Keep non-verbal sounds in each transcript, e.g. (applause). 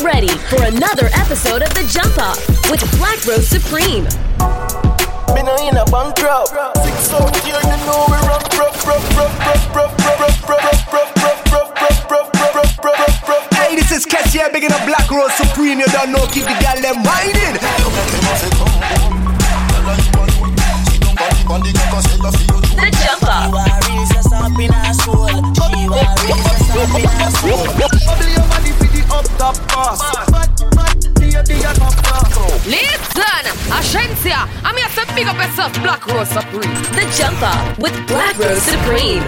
Get ready for another episode of The Jump Off with Black Rose Supreme. Me no in a bankrupt. Six out here, you know we rough, rough, rough, rough, rough, rough, rough, rough, rough, rough, rough, rough, rough, Hey, this is Cassie bigging up Black Rose Supreme. You don't know, keep the girl them minded. The Jump Off. Bubble your body for the up top, top boss. A top boss. Listen, Ascensia, I'm here to big up yourself, Black Rose Supreme. The Jump Up with Black Rose Supreme.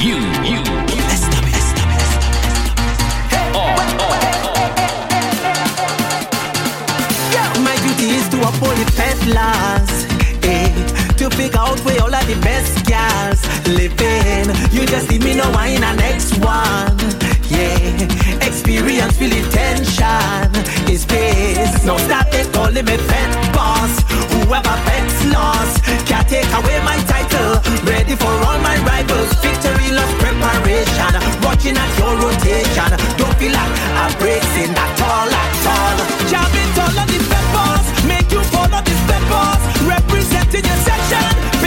You, you, you. My duty is to uphold the peddlers to pick out where all of the best gals living. You just leave me no wine and next one. Yeah, experience, feel the tension is pace. No stop it, calling me pet boss. Whoever bets lost can't take away my title. Ready for all my rivals. Victory, love, preparation. Watching at your rotation. Don't feel like I'm breaking at all, at all. Jam it all on the pet boss. Make you follow the step boss. Representing your section.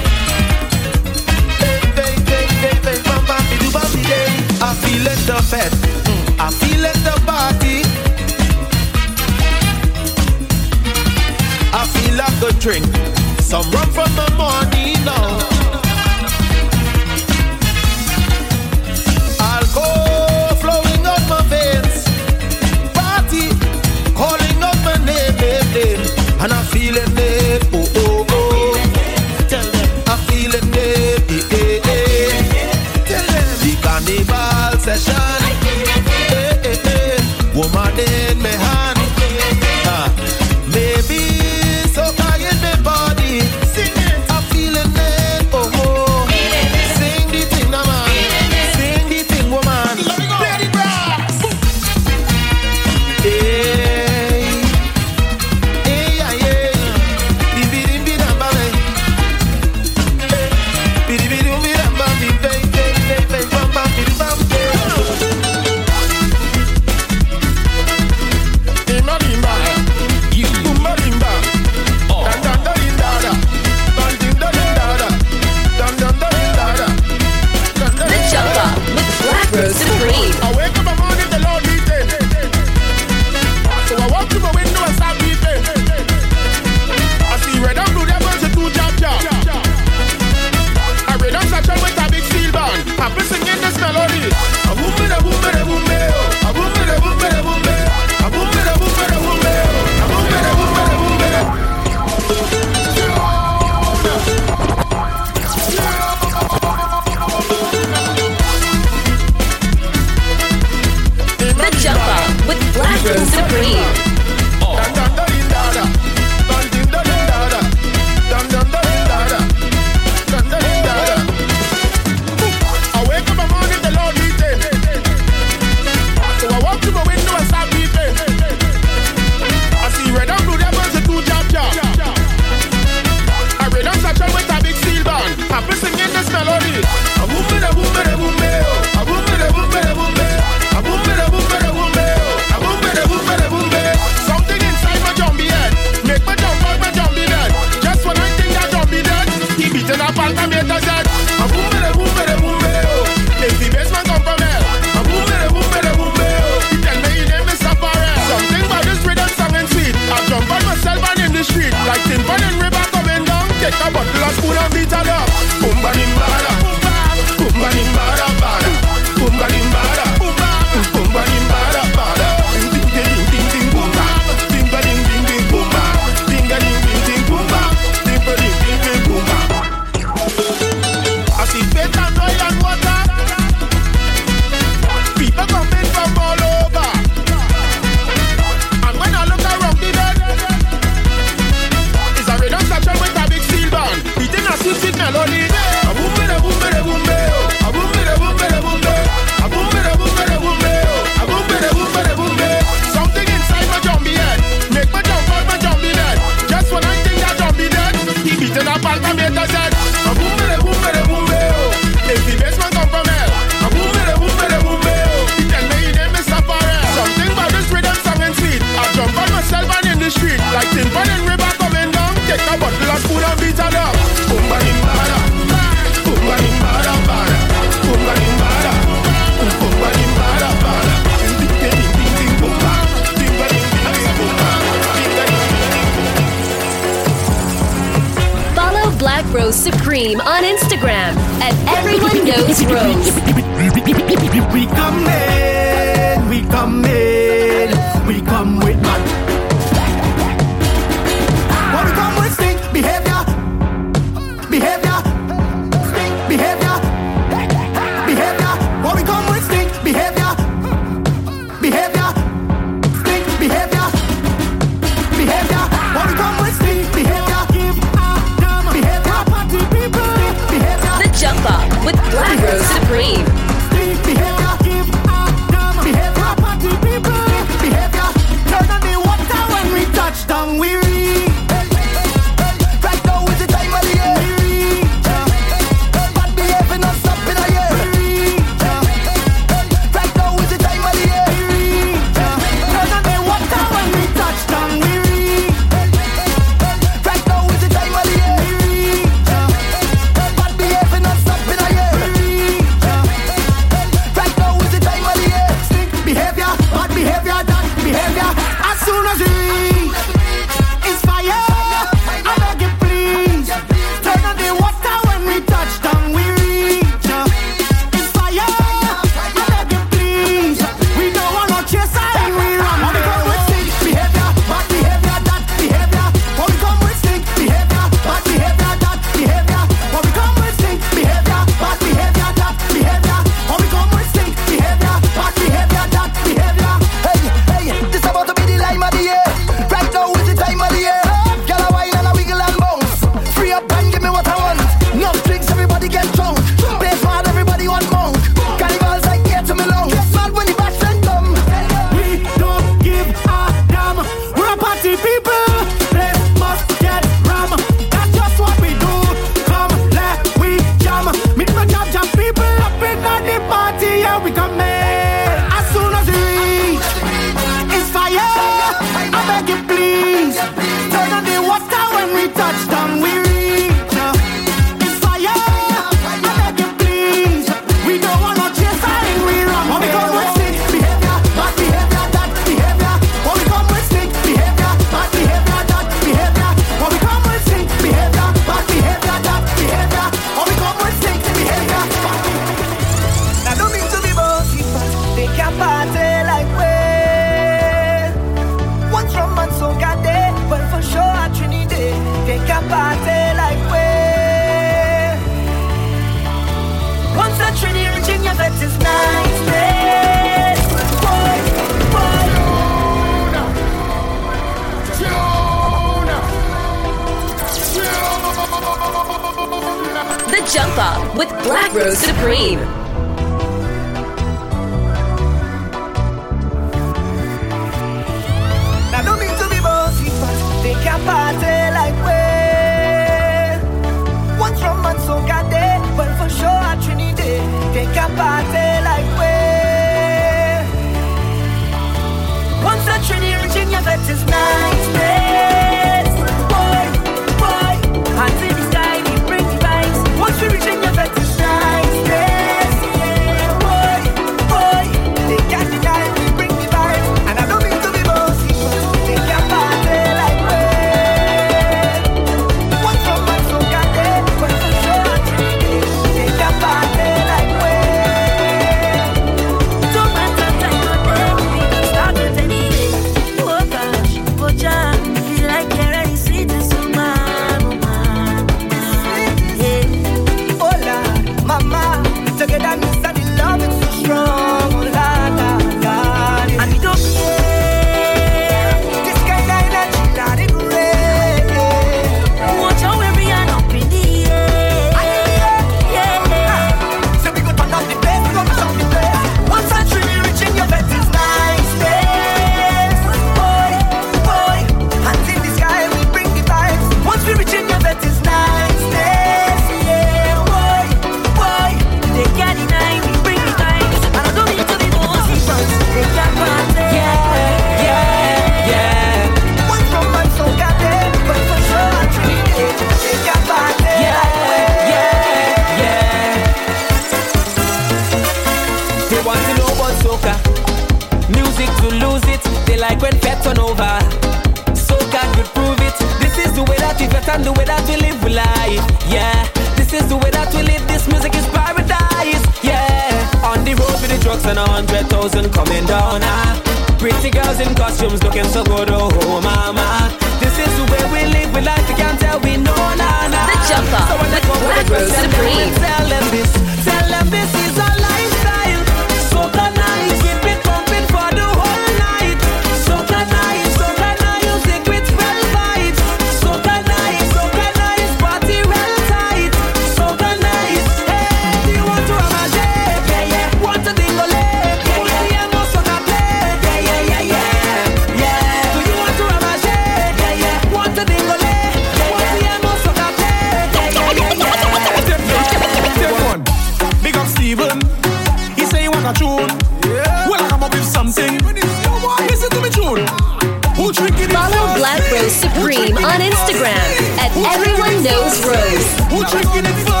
Rose. Who drinking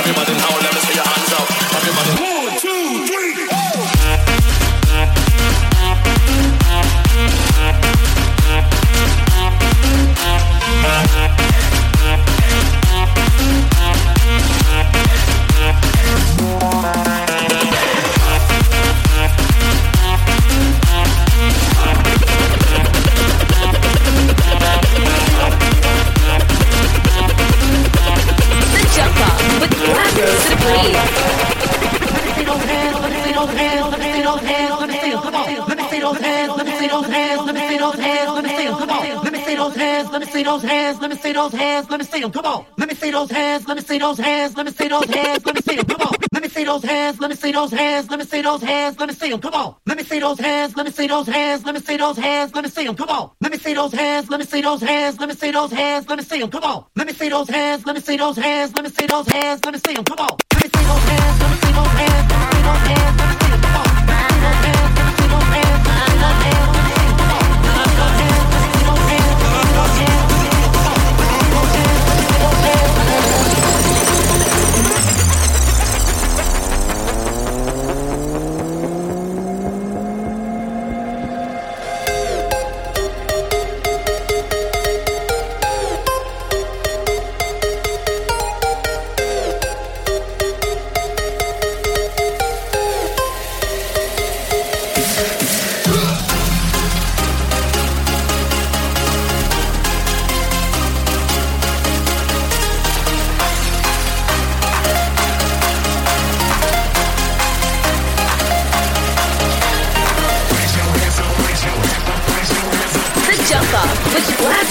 see those hands. Let me see those hands. Let me see them. Come on. Let me see those hands. Let me see those hands. Let me see those hands. Let me see them. Come on. Let me see those hands. Let me see those hands. Let me see those hands. Let me see them. Come on. Let me see those hands. Let me see those hands. Let me see those hands. Let me see them. Come on. Let me see those hands. Let me see those hands. Let me see those hands. Let me see them. Come on. Let me see those hands. Let me see those hands. Let me see those hands. Let me see them. Come on.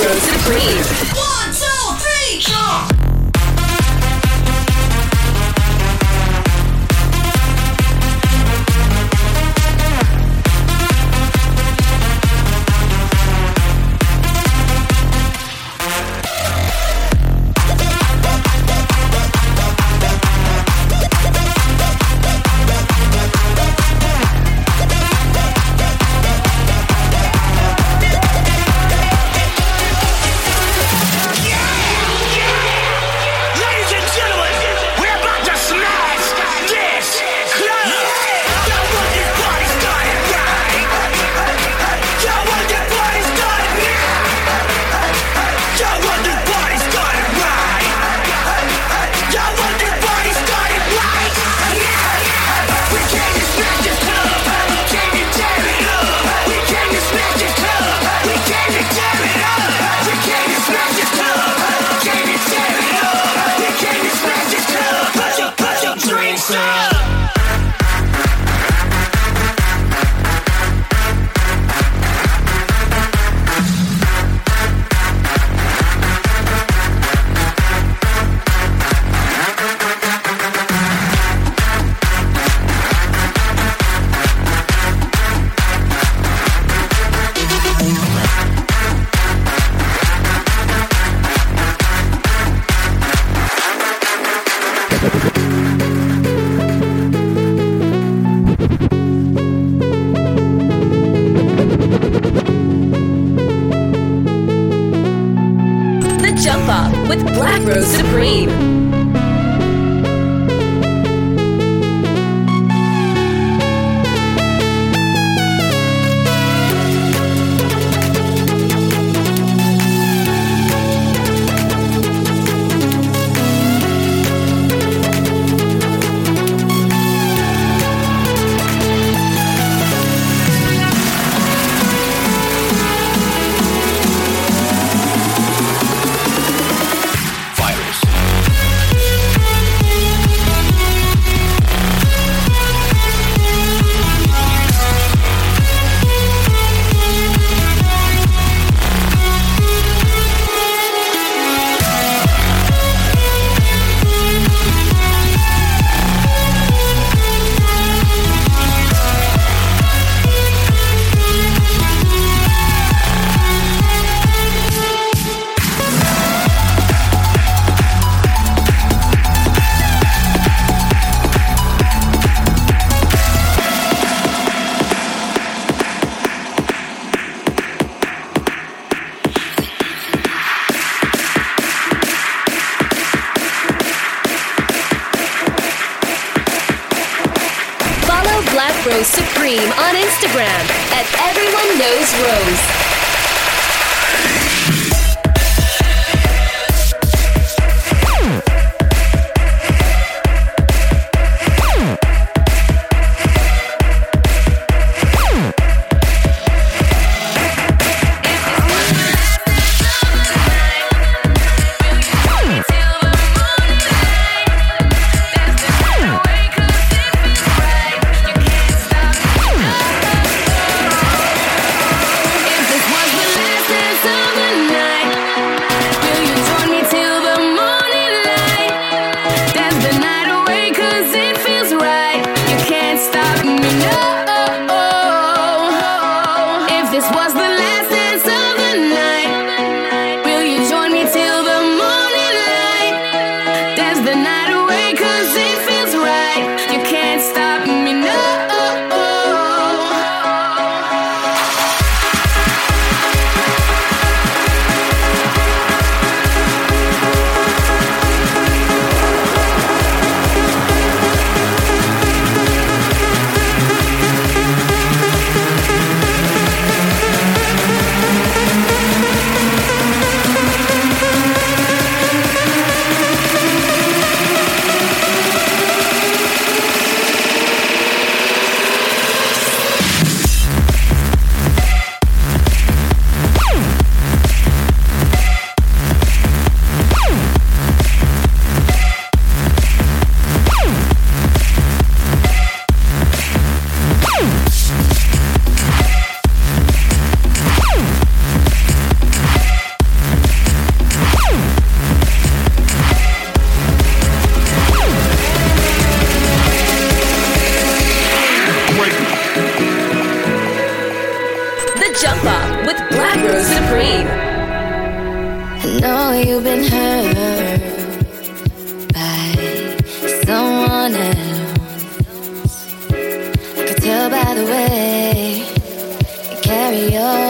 To the. One, two, three, jump! Jump Up with Black Rose Supreme. You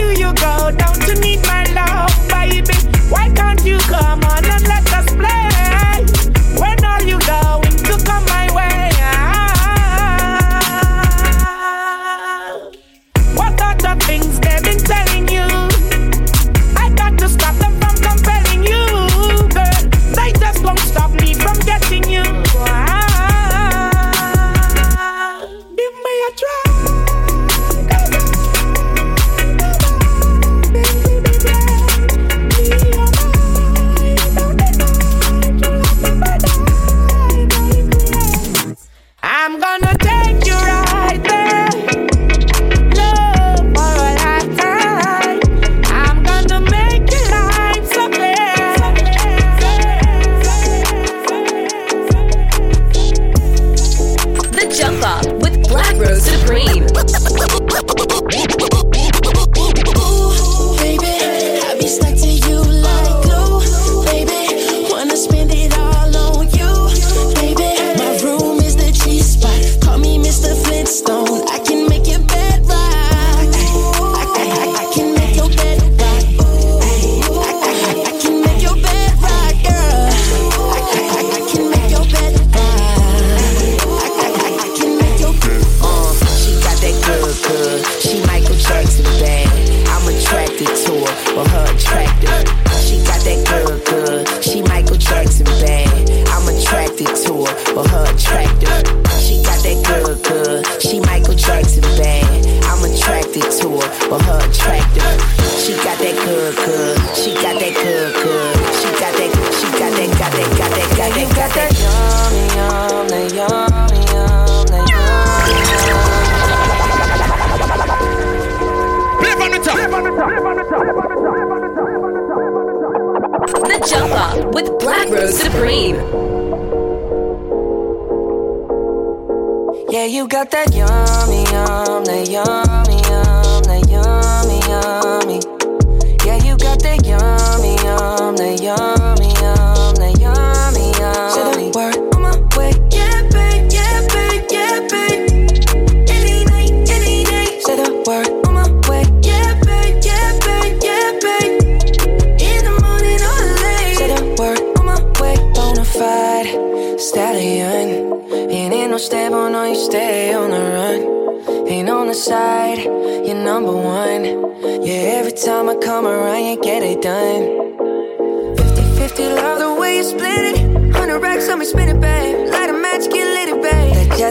Do you go? Don't you need my love, baby? Why can't you come on and let us play?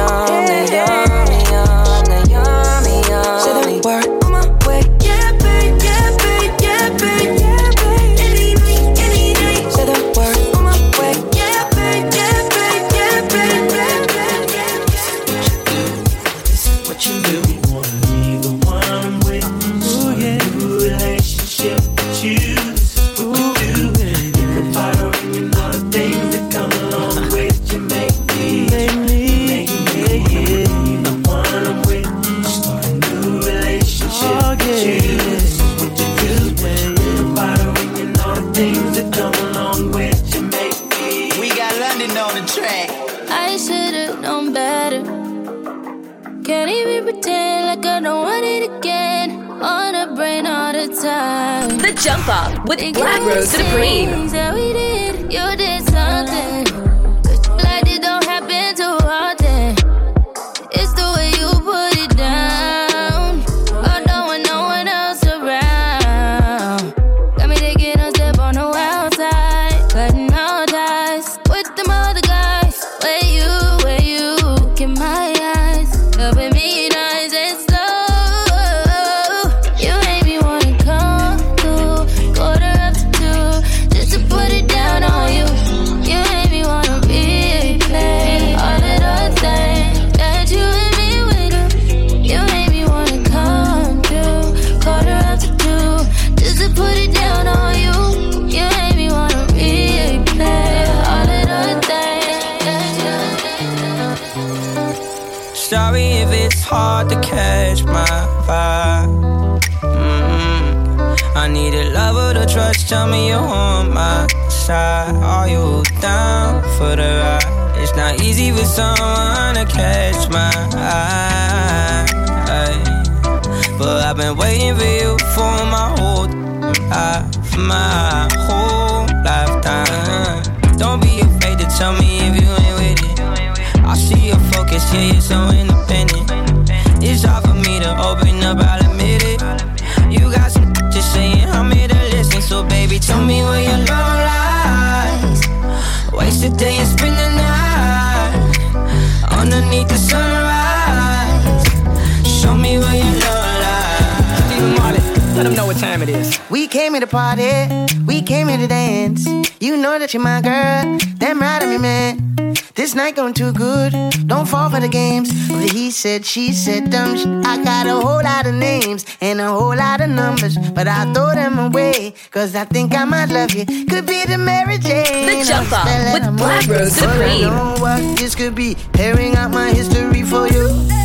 yum, that yummy, I've been waiting for you for my whole life, my whole lifetime. Don't be afraid to tell me if you ain't with it. I see your focus, yeah, you're so independent. It's hard for me to open up, I'll admit it. You got some just saying, I'm here to listen. So, baby, tell me where your love lies. Waste the day and spend the night underneath the sunrise. Show me where your love let them know what time it is. We came here to party, we came here to dance. You know that you're my girl, damn right I'm your man. This night going too good, don't fall for the games. Of the he said, she said, dumb sh- I got a whole lot of names and a whole lot of numbers, but I throw them away, cause I think I might love you. Could be the Mary Jane. The Jump Up I'll spell with Black Rose But I Supreme. know what this could be, tearing out my history for you.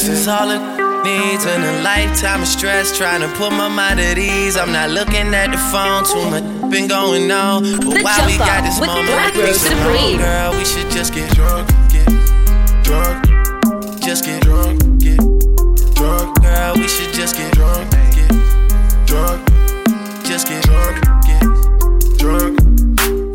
Sex is all it needs and a lifetime of stress trying to put my mind at ease. I'm not looking at the phone, too much been going on. But The while we got this moment, Black Rose Supreme. girl, we should just get drunk, get drunk, just get drunk, get drunk, girl. We should just get drunk, get drunk, just get drunk.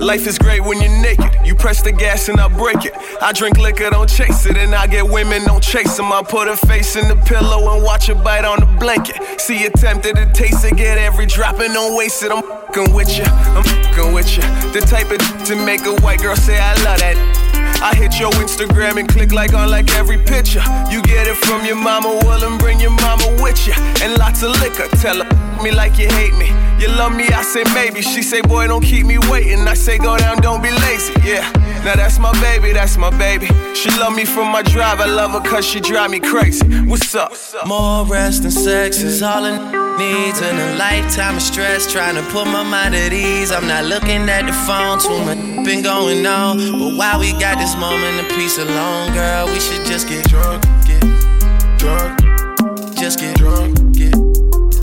Life is great when you're naked. You press the gas and I break it. I drink liquor, don't chase it. And I get women, don't chase them. I put her face in the pillow and watch her bite on the blanket. See you tempted to taste it, get every drop and don't waste it. I'm fucking with you, I'm fucking with you. The type of to make a white girl say I love that. I hit your Instagram and click like on like every picture. You get it from your mama, well, and bring your mama with you. And lots of liquor, tell her me like you hate me. You love me, I say maybe. She say, boy, don't keep me waiting. I say, go down, don't be lazy. Yeah, now that's my baby, that's my baby. She love me from my drive, I love her cause she drive me crazy. What's up? More rest and sex is all it needs and a lifetime of stress trying to put my mind at ease. I'm not looking at the phone, too much been going on. But while we got this moment of peace alone, girl, we should just get drunk, get drunk, just get drunk, get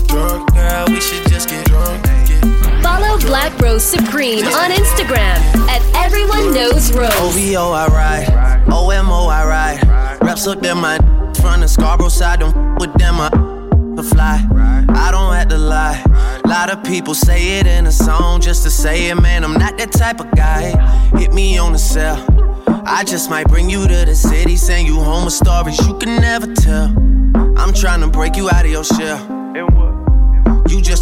drunk, girl. We should just get Follow Black Rose Supreme on Instagram at Everyone Knows Rose. OVO, I ride. OMO, I ride. Reps look at my from the Scarborough side, don't with them, I to fly. I don't have to lie. A lot of people say it in a song just to say it, man. I'm not that type of guy. Hit me on the cell. I just might bring you to the city, send you home with stories you can never tell. I'm trying to break you out of your shell.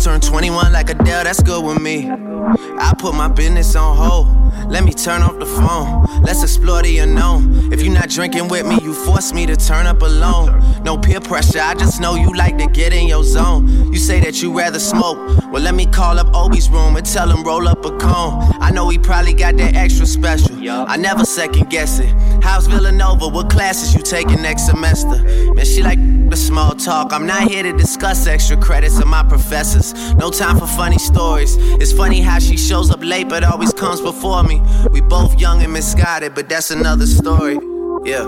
Just turned 21 like Adele, that's good with me. I put my business on hold. Let me turn off the phone. Let's explore the unknown. If you're not drinking with me, you force me to turn up alone. No peer pressure, I just know you like to get in your zone. You say that you rather smoke. Well, let me call up Obi's room and tell him roll up a cone. I know he probably got that extra special. I never second guess it. How's Villanova? What classes you taking next semester? Man, she like the small talk. I'm not here to discuss extra credits of my professors. No time for funny stories. It's funny how she shows up late but always comes before me. We both young and misguided, but that's another story. Yeah.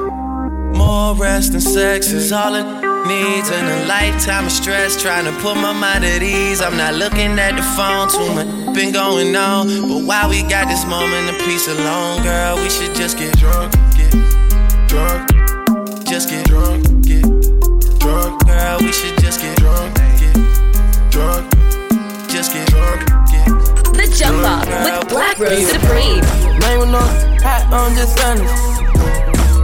More rest and sex is all it needs, and a lifetime of stress trying to put my mind at ease. I'm not looking at the phone, too much been going on. But while we got this moment of peace alone, girl, we should just get drunk, get drunk, just get drunk, get drunk, girl. We should The Jump Off with Black Rose Supreme. Name with no hat, I'm just honest.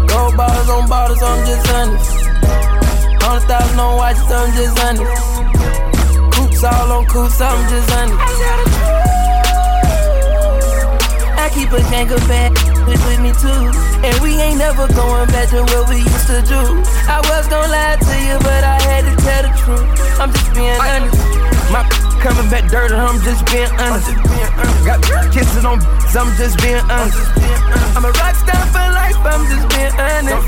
Gold bottles on bottles, I'm just honest. Hundred thousand on watches, I'm just honest. Coops all on coops, I'm just honest. I keep a gang of bad with, with me too. And we ain't never going back to what we used to do. I was gonna lie to you, but I had to tell the truth. I'm just being honest. My coming back dirty, I'm just being honest. Got kisses on, I'm just being honest. I'm a rock star for life, I'm just being honest.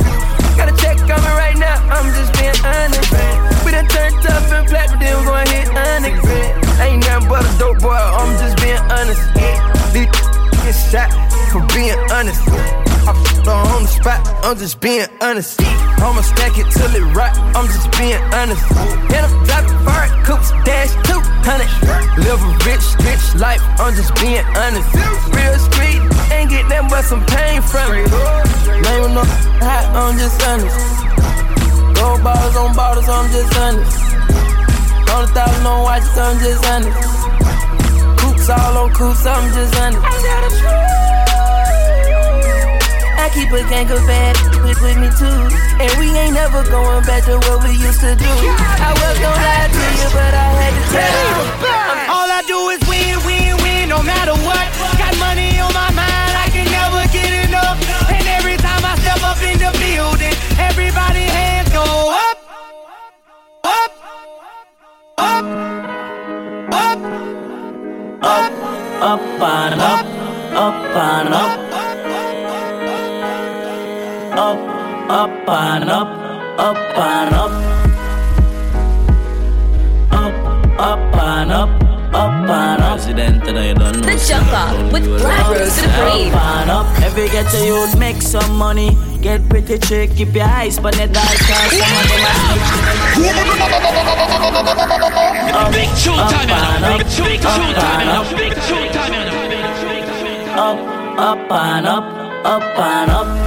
Got a check coming right now, I'm just being honest. We done turned tough and flat, but then we gon' hit honest. Ain't nothing but a dope boy, I'm just being honest. These get shot for being honest. Her on spot, I'm just being honest. I'ma stack it till it rot, I'm just being honest. Hit up, drop it, fire coops, dash 200. Live a rich, rich life, I'm just being honest. Real street, ain't get nothing but some pain from it. Name no hat, I'm just honest. Gold bottles on bottles, I'm just honest. Hundred thousand on watches, I'm just honest. Coops all on coops, I'm just honest. I keep a gang of bad with, with me too. And we ain't never going back to what we used to do. I was gonna lie to you, but I had to tell you. All I do is win, win, win, no matter what. Got money on my mind, I can never get enough. And every time I step up in the building, everybody hands go up, up, up, up, Up, up and up, up and up. Up, up and up, up and up. Up, up and up, up and up. President, I don't know. The Jump Off with Black Rose Supreme. Up and up. Every get to you make some money. Get pretty trick, keep your eyes on the dark cause some of them are Big show time, and man. up, Big show up time, and man. up, Big show time, man. up, up and up, up and up, up,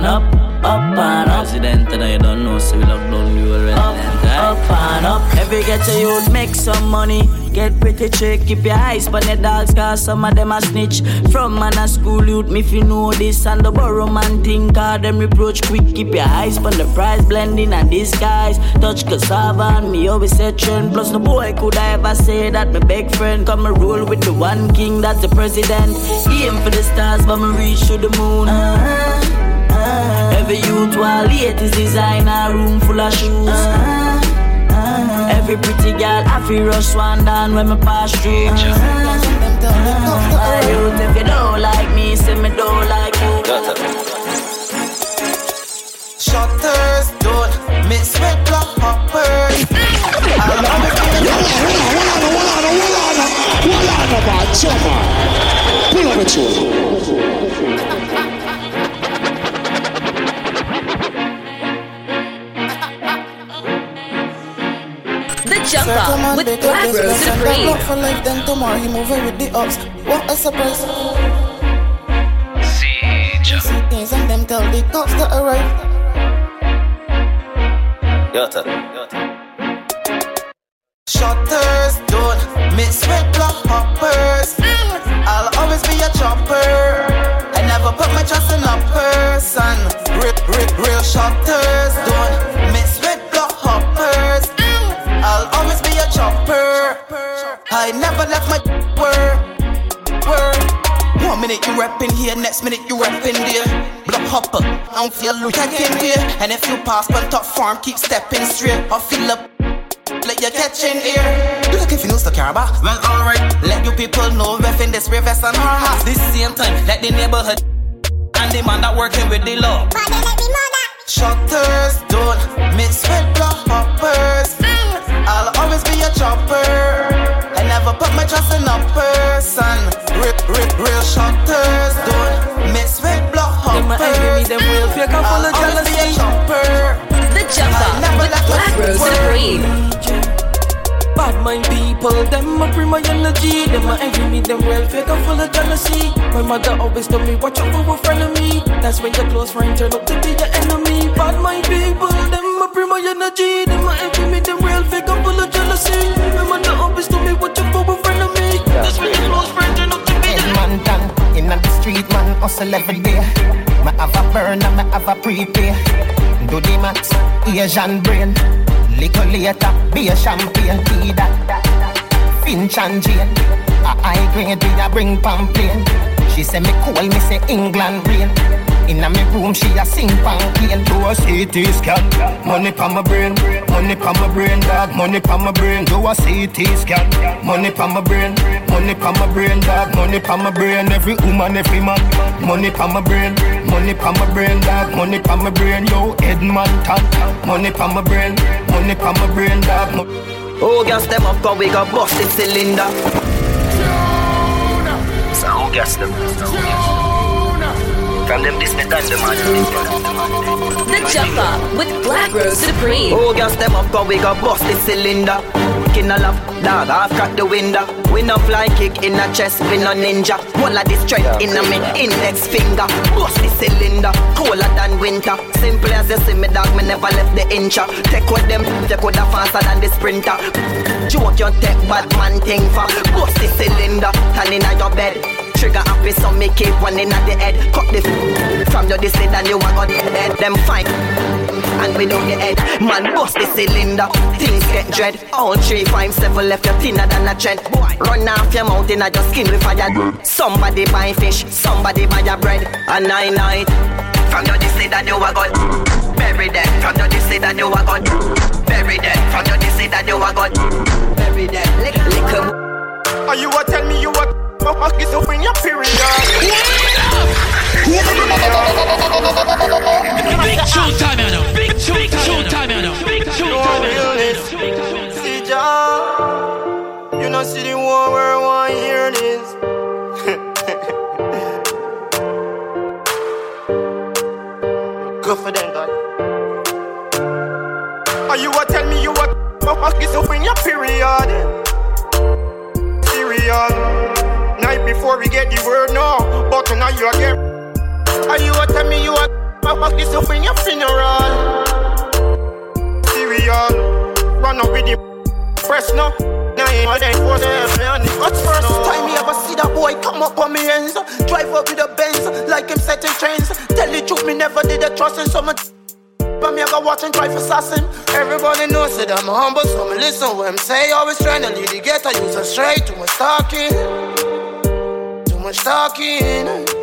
and up, up and up. President, and I don't know, so we lock down the whole resident, Up and up, every get a youth make some money. Get pretty trick, keep your eyes on the dogs, cause some of them a snitch. From man a school youth, me if you know this, and the borrow man think, cause them reproach quick. Keep your eyes on the price, blending and disguise. Touch cassava and me always say trend. Plus, no boy could I ever say that my big friend come and roll with the one king, that's the president. Aim for the stars, but me reach to the moon. Uh-huh. Every youth while latest designer room full of shoes. Uh-huh. Every pretty girl I feel rush one down when me pass through. My youth, if you don't Black Rose Supreme. Not for life, then tomorrow he moving with the ups. What a surprise. See things and them tell the cops to arrive. Yota. Shutters don't came here. And if you pass on top farm, keep stepping straight. I feel up let you're catching air. You look if you know the caraba. Well, alright. Let you people know ref in this vest and her house. This same time, let the neighborhood and the man that working with the law. Full of jealousy. My mother always told me, watch out for a friend of me. That's when your close friend turn up to be your enemy. Bad mind people, them my energy. Them envy me, them real fake and full of jealousy. My mother always told me, watch out for a friend of me. That's when your close friend turn up to be your man done in the street, man hustle every day. Me have a burn and me have a prepay. Do the max, Asian brain. Little later, be a champagne, tea that. Finch and Jane. A high grade, we a bring pamphlet. She say me cool, me say England rain. Inna me room, she a sing pancake. Do a CT scan, money pa my brain, money pa my brain, dog, money pa my brain. Do a CT scan, money pa my brain, money pa my brain, dog, money pa my brain. Every woman, every man, money pa my brain, money pa my brain, dog, money pa my brain. Yo, Edmonton, money pa my brain, money pa my brain, dog. Mo- Oh, gas them up, cause we got busted cylinder. So, who gas them? From them this me done them man. The Jump Up with Black Rose Supreme. Oh, gas them up, cause we got busted cylinder. King a love, dog, half crack the window. We no fly kick in the chest, we no ninja. One of the strength in a me index finger. Bust the cylinder, colder than winter. Simple as you see me, dog, me never left the incha. Take with them, take with the faster than the sprinter. Joke your tech, bad man thing for. Bust the cylinder, turn in your bed. Trigger happy, so me keep one in at the head. Cut the f- from your this and you want on the head. Them fine and without the head. Man, bust the cylinder. Things get dread. All three, five, seven left you thinner than a tread. Run off your mouth in your skin with fire. Somebody buy fish, somebody buy your bread. A nine night. From your this that you are God. Bury them. From your this that you are God. Bury them. From your this that you are God. Bury them. Lick, lick 'em. Are you a tell me you a fuck is up in your period? Big tune time, I know. Big tune time, I know. Big tune time, I know. You know, see the one where I hear this. Go for them, God. Oh, are you a tell me you a fuck is up in your period? Period. Night before we get the word, no. But tonight you are. Are you a tell me you a fuck is up in your funeral? Period. Run up with the press ain't all that force What's first time me ever see that boy come up on me ends? Drive up with a Benz like him setting trains. Tell the truth, me never did a trust in someone. But me I go watch and try for assassin. Everybody knows that I'm humble, so me listen when I'm say. Always trying to lead the ghetto, use a straight. Too much talking, too much talking.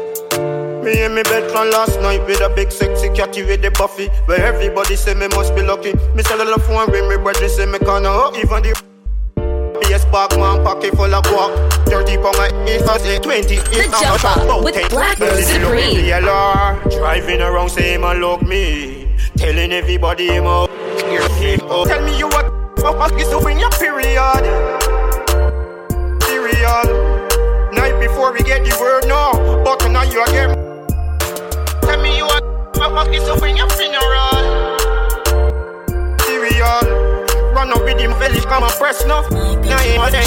Me and me bed from last night with a big sexy catty with the buffy. Where everybody say me must be lucky. Me sell a phone ring, me brother say me can't up. Even the PS bag man pocket full of guac. 30 pound eight for say 20 The Jump Up with Black Supreme. DLR, driving around saying man look me. Telling everybody him up. Tell me you what fuck is in your period. Period. Night before we get the word now, but now you again. Tell me you fuck is up in your funeral. Period. Run up with him, come and press now. Now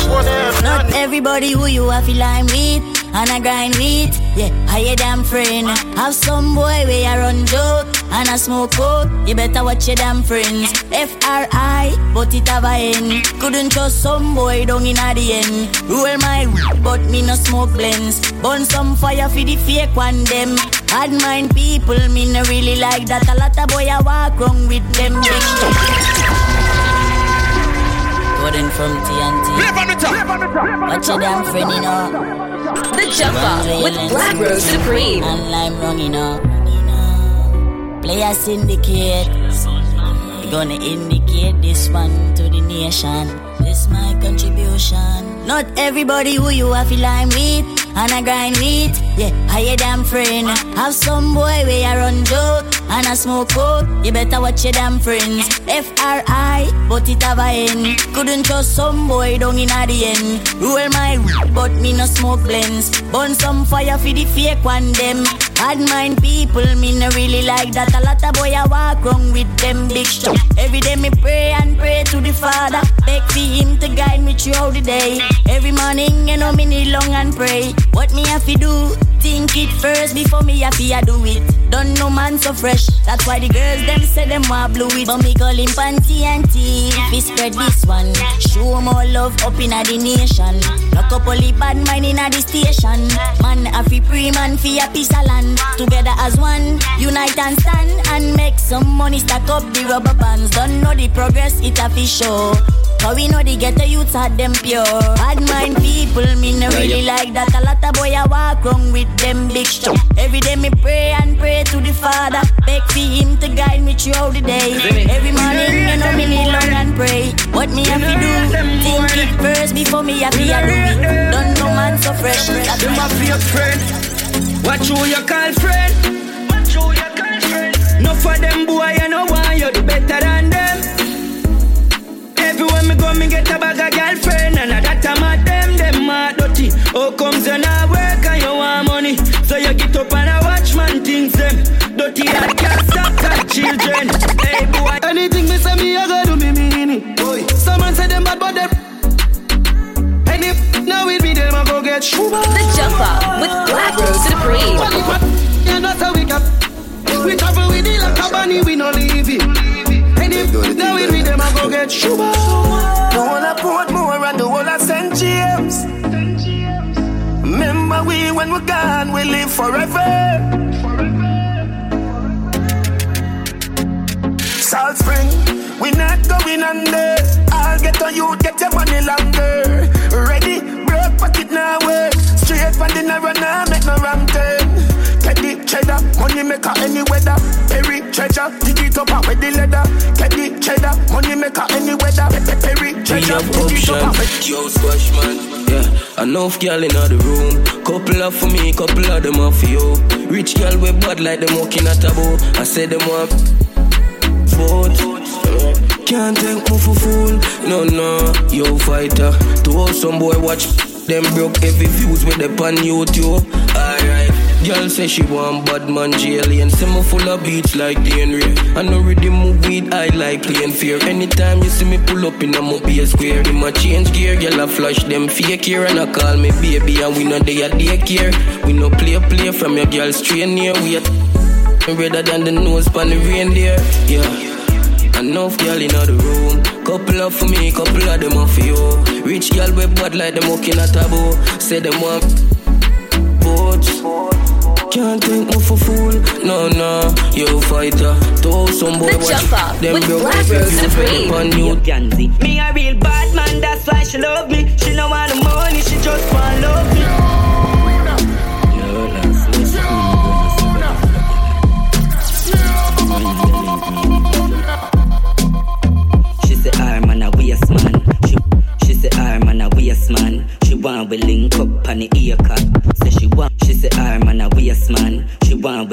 was there. Not everybody who you have I'm with and I grind with. Yeah, I a damn friend. Have some boy where I run joke and I smoke coke. You better watch your damn friends. F R I, but it have a N. Couldn't trust some boy down in at the end. Roll my weed, but me no smoke blends. Burn some fire for the fake one them. Bad mind people, me no really like that. A lot of boy I walk wrong with them big Coding from TNT. Watch your damn friend, you know. The Jump Up with Black Rose Supreme. And lime wrong, you know. Play a syndicate. Gonna indicate this one to the nation. This my contribution. Not everybody who you have feel I'm with and I grind with. Yeah, I a damn friend. Have some boy where I run joke and I smoke coke. You better watch your damn friends. F R I, but it have a N. Couldn't trust some boy down in at the end. Roll my weed, but me no smoke blends. Burn some fire for the fake one them. Bad mind people, me no really like that. A lot of boy I walk wrong with them big shot. Every day me pray and pray to the Father. Beg for him to guide me throughout the day. Every morning, you know me need long and pray. What me have to do? Think it first before me have to do it. Don't know man so fresh. That's why the girls them say them want blue it. But me call him panty and tea. We spread this one. Show more love up in the nation. Lock up all the bad mind in the station. Man, free pre man for a piece of land. Together as one, unite and stand and make some money. Stack up the rubber bands. Don't know the progress it a fi show. Cause we know the ghetto youths are them pure. Bad mind people, me no really like that. A lot of boy I walk wrong with them big stuff. Every day me pray and pray to the Father. Beg for him to guide me throughout the day. Every morning, you know me need long and pray. What me have to do? Think it first before me have to do it. Don't know man so fresh. That's Them a fake friend. Watch who you call friend. Watch who you call friend. No for them boy, you know why you the better than them. Everywhere me go, me get a bag of girlfriend, and a that time at them, them a dirty. How comes you not work and you want money? So you get up and a watch man things them. Dirty and can't stop that children. Hey boy, Anything me say me, I go do me mean it. Someone say them bad, but them. And if now with me, them I go get shuba. The Jump Up with Black Rose Supreme. And that's how we got. We travel with the like a bunny, we no leave it. And if now we me, them I go get shuba. The whole of Portmore and the whole of St. James. Remember we when we're gone, we live forever. Salt Spring, we not going under. I'll get on you, get your money longer. Ready, broke pocket now work. Straight from the narrow now, make no wrong turn. Cheddar, money maker any weather. Perry treasure, dig it up out with the leather. Teddy cheddar, money maker any weather. Pe- pe- Perry We treasure, dig it up out with. Yo, squash man. Yeah, enough girl in the room. Couple of for me, couple of them are for you. Rich girl with bad like them walking at a bow. I said them want vote. Can't take me for fool. No, no, yo fighter. To all some boy watch them broke heavy views with them on YouTube. Alright. Girl, say she want bad man and say me full of beats like DNA. I know ready move weed, I like playing fear. Anytime you see me pull up in a mobile square, in my change gear, girl I flash them fake here and I call me baby and we know they are daycare. We no play play from your girl straight near. We are redder than the nose pan the reindeer. Yeah. Enough girl in the room. Couple up for me, couple of them off you. Rich girl with bad like them walking a taboo. Say them want votes. Can't think me for fool, no no. You fighter, told some boy The watch Jump Up them with broke Black if Rose you Supreme. upon you. Gansy. Me a real bad man, that's why she love me. She no want the money, she just want love me.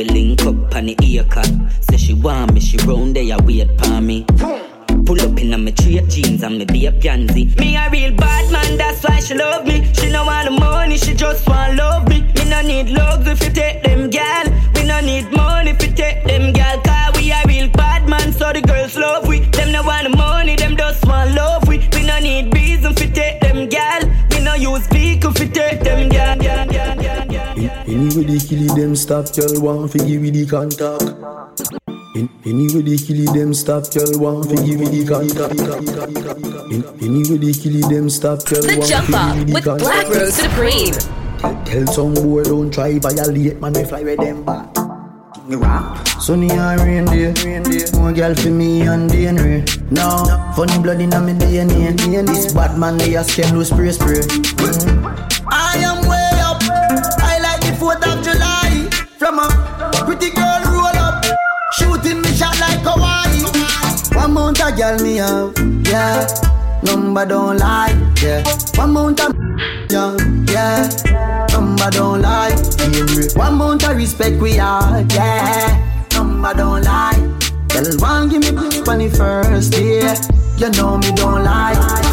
Link up on the ear cut. Say she want me. She round there wait for me. Pull up in me straight jeans and me be a Gansy. Me a real bad man, that's why she love me. She no want the money, she just want love me. Me no need love if you take them gal. We no need money if you take them gal. Cause we a real bad man, so the girls love we. Them no want the money, them just want love we. We no need reason if you take them gal. We no use vehicle if you take them gal, gal, gal. Anyway they kill them stop, girl want fi give me the contact. In, anyway they kill them stop, girl want fi give me the contact. In, anyway they kill them stop, girl The want Jump fi Up give me the with. Black Rose Supreme. Tell, tell some boy don't try violate, man we fly with them back. Rap. Sunny and reindeer, reindeer. More girl for me and DNA. No, funny blood in me DNA. This bad man they a scam loose spray spray. I pretty girl roll up. Shooting me shot like Hawaii. One mount a girl me have, yeah. Number don't lie, yeah. One mount a (laughs) yeah, yeah. Number don't lie, yeah. One mount a respect we are, yeah. Number don't lie. Girl, one give me on the first day. You know me don't lie.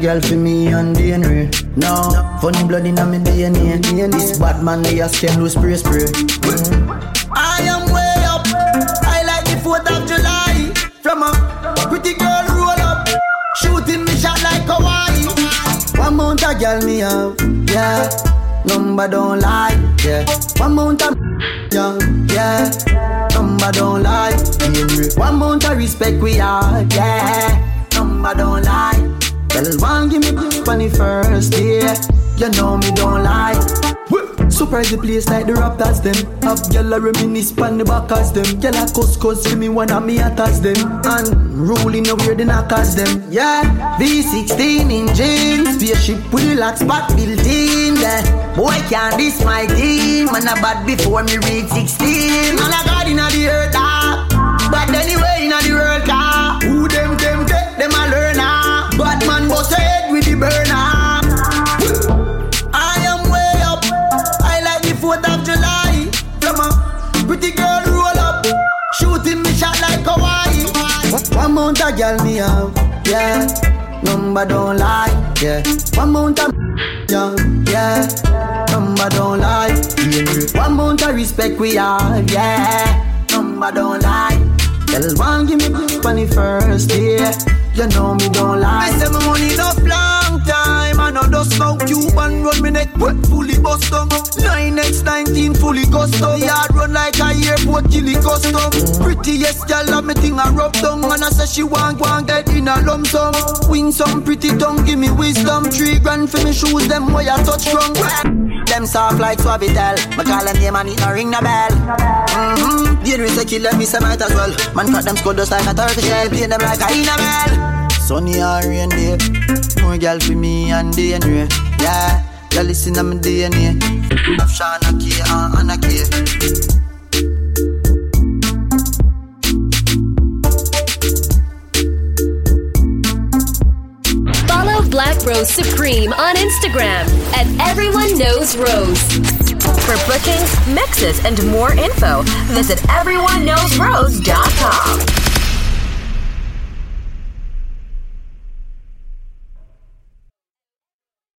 Girl for me and DNA. No, funny blood in me DNA. This bad man they a scam loose spray spray. I am way up. I like the 4th of July. From a pretty girl roll up. Shooting me shot like Hawaii. One mount a girl me have, yeah. Number don't lie, yeah. One mount a (laughs) yeah, yeah. Number don't lie. One mount a respect we are, yeah. Number don't lie. Girl, one give me on first day. You know me don't lie. Surprise the place like the Raptors them. Up gyal a reminisce pan the backers them. Gyal a cuss cuss for me one of me attacks them. And the weird the knockers them. Yeah, V16 in jeans. Spaceship with the lock spot built in. Yeah. Boy can't this my team. Man a bad before me reach 16 Man a god inna the earth ah. But anyway inna the world car Who them them take them a the burner I am way up. I like the 4th of July. From a pretty girl roll up. Shooting me shot like Hawaii. One mount a girl me have, yeah. Number don't lie, yeah. One mount a (laughs) yeah, yeah. Number don't lie, yeah. One mount a respect we are, yeah. Number don't lie. Girl, one give me on the first day. You know me don't lie. I say my money enough long I know just now Cuban run me neck wet fully bust down. 9x19 fully custom. Yard run like a airport chili custom. Prettiest girl of me thing I rub down. And I say she want want get in a lump sum. Win some pretty tongue, give me wisdom. Three grand for me shoes, them where I touch from. them soft like Suavitel. My call them name and it no ring no bell. Mm-hmm. The enemy say kill them, me say might as well. Man cut them skull just like a turkey shell. Play them like a inamel. Sunny or rain day. More girl for me and DNA. Yeah, girl listen to my DNA. Of Shana K uh, and Anna K. Follow Black Rose Supreme on Instagram at Everyone Knows Rose. For bookings, mixes, and more info, visit everyoneknowsrose.com.